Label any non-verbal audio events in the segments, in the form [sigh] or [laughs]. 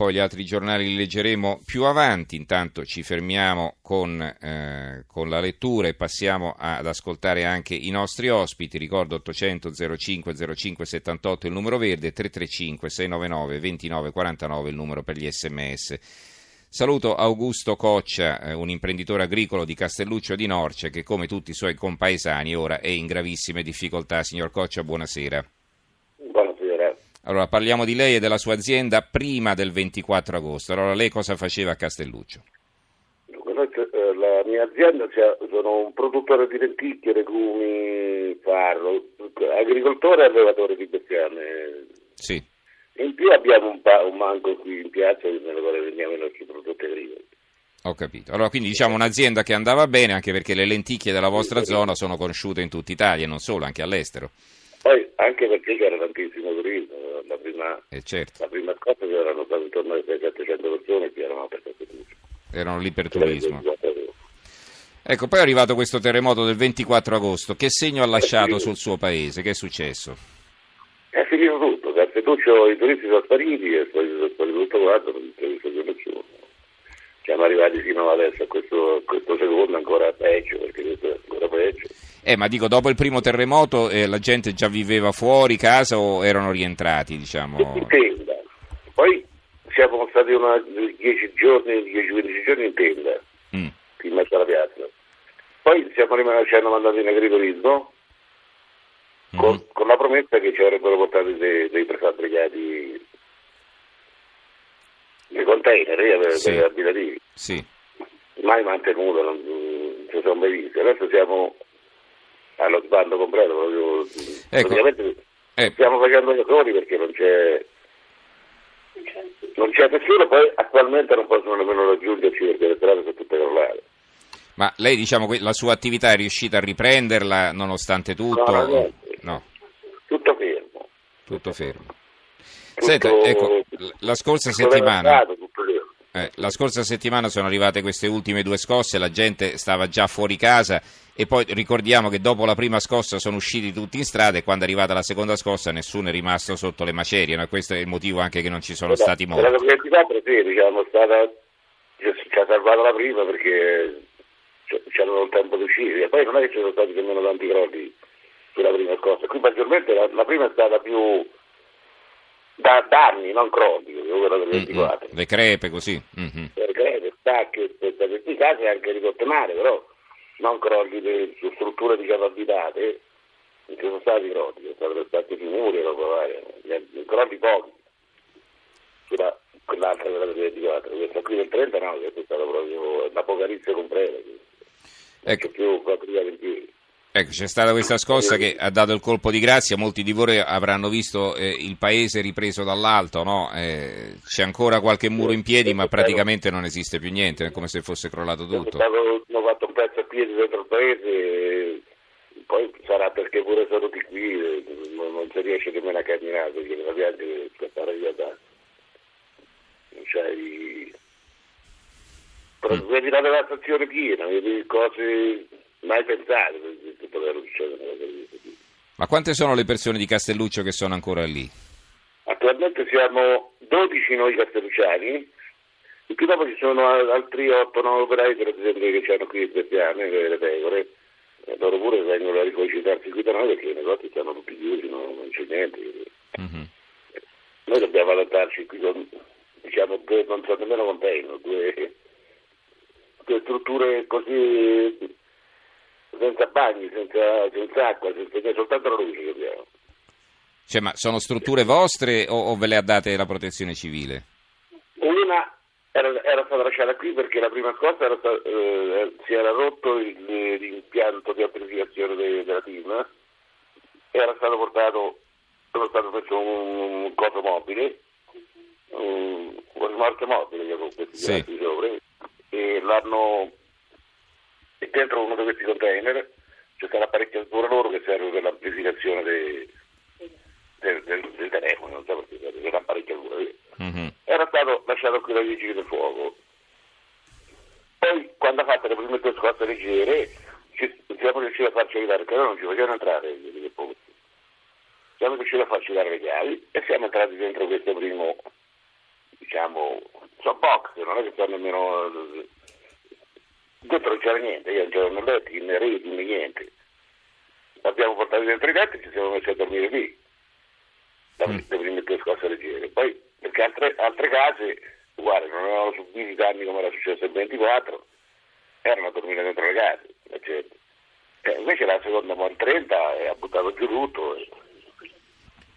poi gli altri giornali li leggeremo più avanti, intanto ci fermiamo con, eh, con la lettura e passiamo ad ascoltare anche i nostri ospiti, ricordo 800 05 05 78 il numero verde, 335 699 29 49 il numero per gli sms. Saluto Augusto Coccia, eh, un imprenditore agricolo di Castelluccio di Norcia che come tutti i suoi compaesani ora è in gravissime difficoltà. Signor Coccia, buonasera. Allora, parliamo di lei e della sua azienda prima del 24 agosto. Allora, lei cosa faceva a Castelluccio? Eh, la mia azienda sono un produttore di lenticchie, legumi, farro, agricoltore e allevatore di bestiame. Sì. In più abbiamo un, pa- un manco qui in piazza nel quale vendiamo i nostri prodotti agricoli. Ho capito. Allora, quindi diciamo un'azienda che andava bene anche perché le lenticchie della vostra zona sono conosciute in tutta Italia e non solo, anche all'estero. Poi anche perché c'era tantissimo turismo, la prima, eh certo. la prima scossa c'erano state intorno alle 700 persone che erano per turismo. Erano lì per turismo. Ecco, poi è arrivato questo terremoto del 24 agosto. Che segno ha lasciato sul suo paese? Che è successo? È finito tutto. Cartetuccio i turisti sono spariti e poi sono sparito tutto quanto, non si è visto più nessuno. Siamo arrivati fino adesso a questo, questo secondo ancora peggio, perché questo è ancora peggio. Eh, ma dico, dopo il primo terremoto eh, la gente già viveva fuori casa o erano rientrati, diciamo? In tenda. Poi siamo stati 10 giorni, 10-15 giorni in tenda, mm. in mezzo alla piazza. Poi siamo rimasti, ci hanno mandato in agriturismo con, mm. con, la promessa che ci avrebbero portato dei, dei prefabbricati, dei container eh, sì. per abitativi. Sì. Mai mantenuto, non, non ci sono mai visti. Adesso siamo allo sbando completo, proprio, ecco. praticamente eh. stiamo facendo gli errori perché non c'è non c'è nessuno, poi attualmente non possono nemmeno raggiungerci perché le strade sono tutte crollate. Ma lei, diciamo, la sua attività è riuscita a riprenderla nonostante tutto? No, no, no. Tutto fermo. Tutto fermo. Tutto... Senta, ecco, la scorsa settimana... Eh, la scorsa settimana sono arrivate queste ultime due scosse, la gente stava già fuori casa e poi ricordiamo che dopo la prima scossa sono usciti tutti in strada e quando è arrivata la seconda scossa nessuno è rimasto sotto le macerie, no? questo è il motivo anche che non ci sono stati morti. La comunità sì, diciamo, stata, ci ha salvato la prima perché c'erano il tempo di uscire e poi non è che ci sono stati nemmeno tanti crolli sulla prima scossa, qui maggiormente la, la prima è stata più da danni, non crolli, quella del 24. Mm-hmm. Le crepe così. Mm-hmm. Le crepe, stacche, questi casi anche ridotte male, però non crolli su strutture diciamo abitate, non ci sono stati crolli, sono stati stati muri crolli pochi. Sulla, quell'altra quella del 24, questa qui del 30 no, questa è stata proprio l'apocalisse completa. Ecco. Più. Ecco, c'è stata questa scossa che ha dato il colpo di grazia, molti di voi avranno visto eh, il paese ripreso dall'alto, no? eh, c'è ancora qualche muro in piedi ma praticamente non esiste più niente, è come se fosse crollato tutto. Hanno fatto un pezzo dentro il paese, poi sarà perché pure sono di qui, non, non si riesce nemmeno a camminare perché la pianta deve scappare via da... Non c'hai... Mm. Vedi la devastazione piena, vedi cose mai pensato che poteva succedere di. Ma quante sono le persone di Castelluccio che sono ancora lì? Attualmente siamo 12 noi castellucciani, e più dopo ci sono altri 8-9 operai per esempio che hanno qui il bestiame, le pecore, e loro pure vengono a riconcitarsi qui da noi perché i negozi stanno tutti chiusi, no? non c'è niente. Mm-hmm. Noi dobbiamo adattarci qui con, diciamo, due, non so nemmeno container, due, due strutture così senza bagni, senza, senza acqua, senza, soltanto la luce che abbiamo. Cioè, ma sono strutture vostre o, o, ve le ha date la protezione civile? Una era, era stata lasciata qui perché la prima cosa era, eh, si era rotto il, l'impianto di amplificazione de, della team, era stato portato, era stato fatto un, un coso mobile, un, un rimorchio mobile che con questi sì. sopra, e l'hanno e dentro uno di questi container c'è stata l'apparecchiatura loro che serve per l'amplificazione dei, del, del, del, telefono, non so perché, dell'apparecchiatura. Mm-hmm. Era stato lasciato qui dai vigili del fuoco. Poi, quando ha fatto le prime due scosse leggere, ci, siamo riusciti a farci aiutare, perché non ci facevano entrare i Siamo riusciti a farci dare le chiavi e siamo entrati dentro questo primo, diciamo, sono box, non è che sono nemmeno... Dentro non c'era niente, io non c'ero né letti, né reti, né niente. L'abbiamo portato dentro i letti e ci siamo messi a dormire lì, mm. le prime due scorse leggere. Poi, perché altre, altre case, uguali, non avevano subito danni come era successo il 24, erano a dormire dentro le case, eccetera. Eh, invece la seconda mo' 30 ha buttato giù tutto e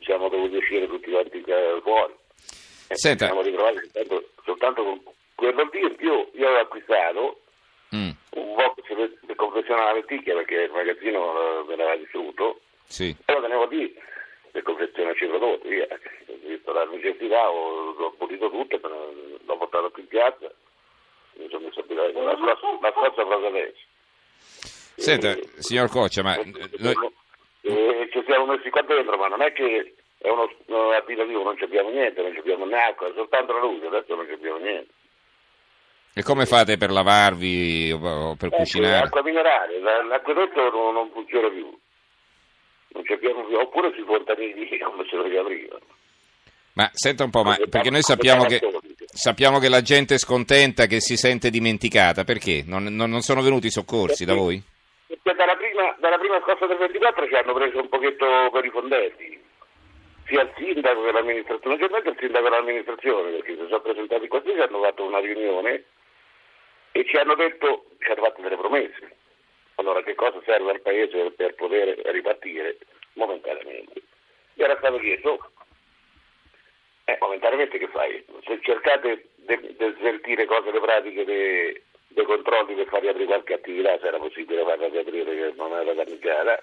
siamo dovuti uscire tutti quanti fuori. Eh, Senta. Siamo ritrovati soltanto, soltanto con quello lì più. Io avevo acquistato mm. un box per confezionare la lenticchia perché il magazzino me l'aveva distrutto. Sì. E lo tenevo lì per confezionarci i prodotti. Via. Visto la necessità, ho, ho pulito tutto, l'ho portato qui in piazza. Mi sono messo a abitare la scorsa, la scorsa proprio adesso. Senta, signor Coccia, ma... Noi... Eh, ci siamo messi qua dentro, ma non è che è uno, uno abitativo, non abbiamo niente, non abbiamo né acqua, soltanto la luce, adesso non abbiamo niente. E come fate per lavarvi o per eh, cucinare? Acqua minerale, l'acquedotto non, non funziona più. Non abbiamo più, oppure si fontanili [laughs] come se lo prima. Ma senta un po', ma perché noi sappiamo che, sappiamo che la gente è scontenta, che si sente dimenticata, perché? Non, non, non sono venuti i soccorsi da voi? Perché dalla prima, dalla prima scorsa del 24 ci hanno preso un pochetto per i fondetti, sia il sindaco che l'amministrazione, naturalmente il sindaco e l'amministrazione, perché si sono presentati qua ci hanno fatto una riunione e ci hanno detto, ci hanno fatto delle promesse. Allora che cosa serve al Paese per poter ripartire momentaneamente? E era stato chiesto, eh, momentaneamente che fai? Cercate di sveltire cose le pratiche de, dei controlli per far riaprire qualche attività, se era possibile farla riaprire che non era danneggiata.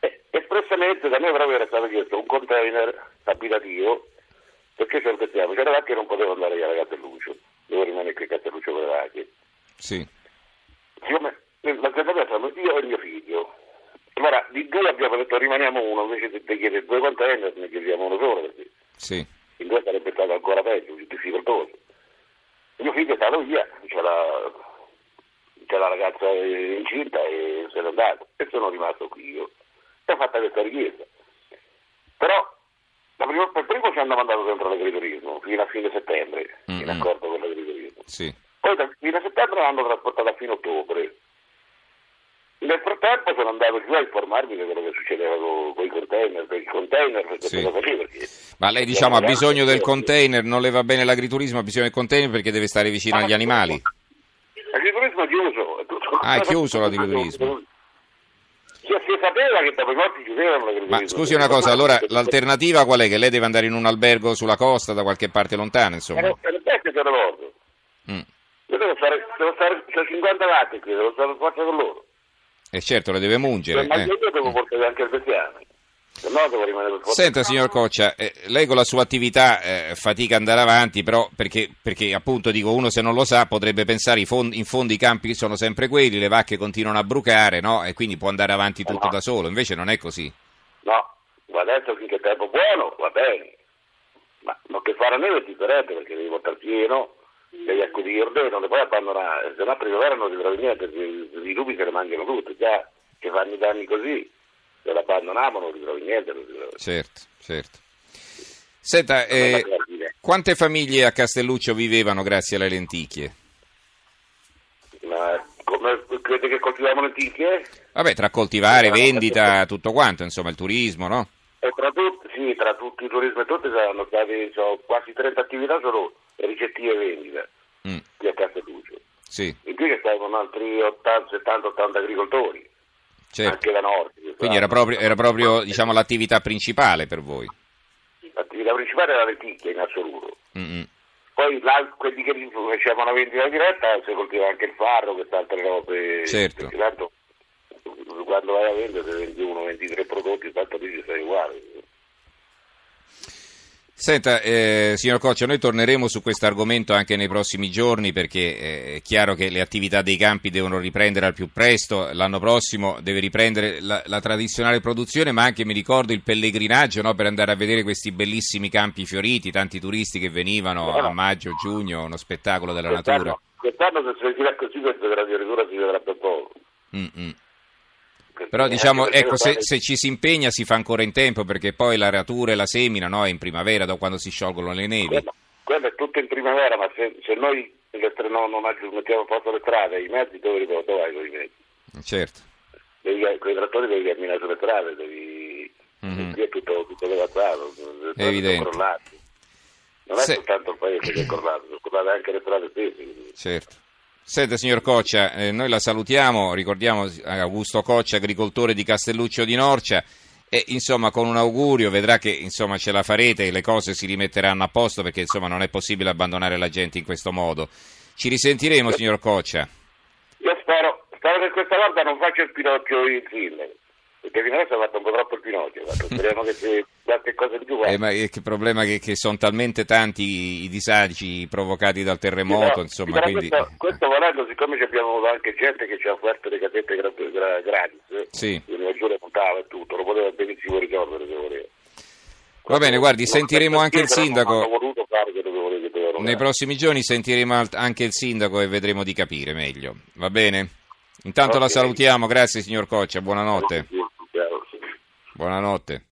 Eh, espressamente da me proprio era stato chiesto un container abitativo perché ci pensiamo, c'era là che non poteva andare via da Castelluccio, devo rimanere qui a Castelluccio con le vacche. Sì. Siccome la giornata siamo io e mio figlio. Allora, di due abbiamo detto rimaniamo uno, invece di chiedere due container ne chiediamo uno solo, perché sì. In due sarebbe stato ancora peggio, più difficoltoso. Mio figlio è stato via, la, c'è la ragazza incinta e se n'è andato e sono rimasto qui io e ho fatto questa richiesta. Però prima, per primo ci hanno mandato dentro l'agriturismo fino a fine settembre, mm-hmm. in accordo con l'agriturismo. Sì. Poi da fine settembre l'hanno trasportato a fine ottobre. Nel frattempo sono andato giù a informarmi di quello che succedeva con, con i container, per i container, per sì. cosa perché Ma lei diciamo ha bisogno del container, non le va bene l'agriturismo, ha bisogno del container perché deve stare vicino agli animali. L'agriturismo è chiuso. È tutto... Ah, è chiuso l'agriturismo. Cioè, si sapeva che dopo i morti chiudevano l'agriturismo. Ma scusi una cosa, allora l'alternativa qual è? Che lei deve andare in un albergo sulla costa, da qualche parte lontana, insomma? Eh, per te te lo mm. Io devo stare, devo stare, ho 50 gatti qui, devo stare forza con loro. E certo, le deve mungere. Ma eh. io devo portare anche il bestiame. No Senta, signor Coccia, eh, lei con la sua attività eh, fatica ad andare avanti, però perché, perché, appunto dico uno se non lo sa potrebbe pensare fondi, in fondo i campi sono sempre quelli, le vacche continuano a brucare, no? E quindi può andare avanti tutto no. da solo, invece non è così. No, ma adesso finché tempo buono va bene, ma non che fare a è differente perché devi portare pieno, devi accudire e non le puoi abbandonare, se no a primavera non ti trovi niente, i lupi se le mangiano tutte, già che fanno i danni così ritrovi niente. Non ritrovi. Certo, certo. Senta, eh, quante famiglie a Castelluccio vivevano grazie alle lenticchie? Ma come crede che coltivavano lenticchie? Vabbè, tra coltivare, vendita, tutto quanto, insomma, il turismo, no? E tra, tutti, sì, tra tutti i turismi e tutti saranno state so, quasi 30 attività solo ricettive e vendita mm. qui a Castelluccio. Sì. In più che stavano altri 70-80 agricoltori certo. anche da nord. Quindi era proprio, era proprio diciamo, l'attività principale per voi? L'attività principale era lenticchia in assoluto. Mm-hmm. Poi quelli che facevano una vendita diretta si coltiva anche il farro, queste altre robe. Certo. Tanto, quando vai a vendere se vendi uno, 23 prodotti, tanto lì ci sei uguale. Senta, eh, signor Coccia, noi torneremo su questo argomento anche nei prossimi giorni perché eh, è chiaro che le attività dei campi devono riprendere al più presto, l'anno prossimo deve riprendere la, la tradizionale produzione, ma anche mi ricordo il pellegrinaggio no, per andare a vedere questi bellissimi campi fioriti, tanti turisti che venivano a maggio, giugno, uno spettacolo della natura. Quest'anno se si vedrà così si vedrà poco. Mm-mm. Però diciamo, ecco, se, se, ci si impegna si fa ancora in tempo perché poi la ratura e la semina no, è in primavera, da quando si sciolgono le nevi. quello è tutto in primavera, ma se, se noi non, non mettiamo a posto le strade, i mezzi dove, dove vai con i mezzi? Certo. Devi, con i trattori devi camminare sulle strade, devi, mm-hmm. qui è tutto, tutto devassato, è evidente. Crollati. Non è Se... soltanto il paese che è crollato, sono crollate anche le strade stesse. Certo. Senta signor Coccia, eh, noi la salutiamo, ricordiamo Augusto Coccia, agricoltore di Castelluccio di Norcia e insomma con un augurio vedrà che insomma, ce la farete e le cose si rimetteranno a posto perché insomma non è possibile abbandonare la gente in questo modo. Ci risentiremo signor Coccia. Io spero, spero che questa volta non faccia il Pinocchio in film perché finora si è fatto un po' troppo il Pinocchio, speriamo che sia qualche cosa di più. Eh, ma il problema è che, che, sono talmente tanti i, disagi provocati dal terremoto, sì, insomma. Quindi... Questo, questo volendo, siccome abbiamo avuto anche gente che ci ha offerto le casette gratis, sì. quindi la giure montava e tutto, lo poteva benissimo risolvere se voleva. Va bene, guardi, sentiremo anche il sindaco. Nei prossimi giorni sentiremo anche il sindaco e vedremo di capire meglio. Va bene? Intanto okay. la salutiamo, grazie signor Coccia, buonanotte. Buonanotte.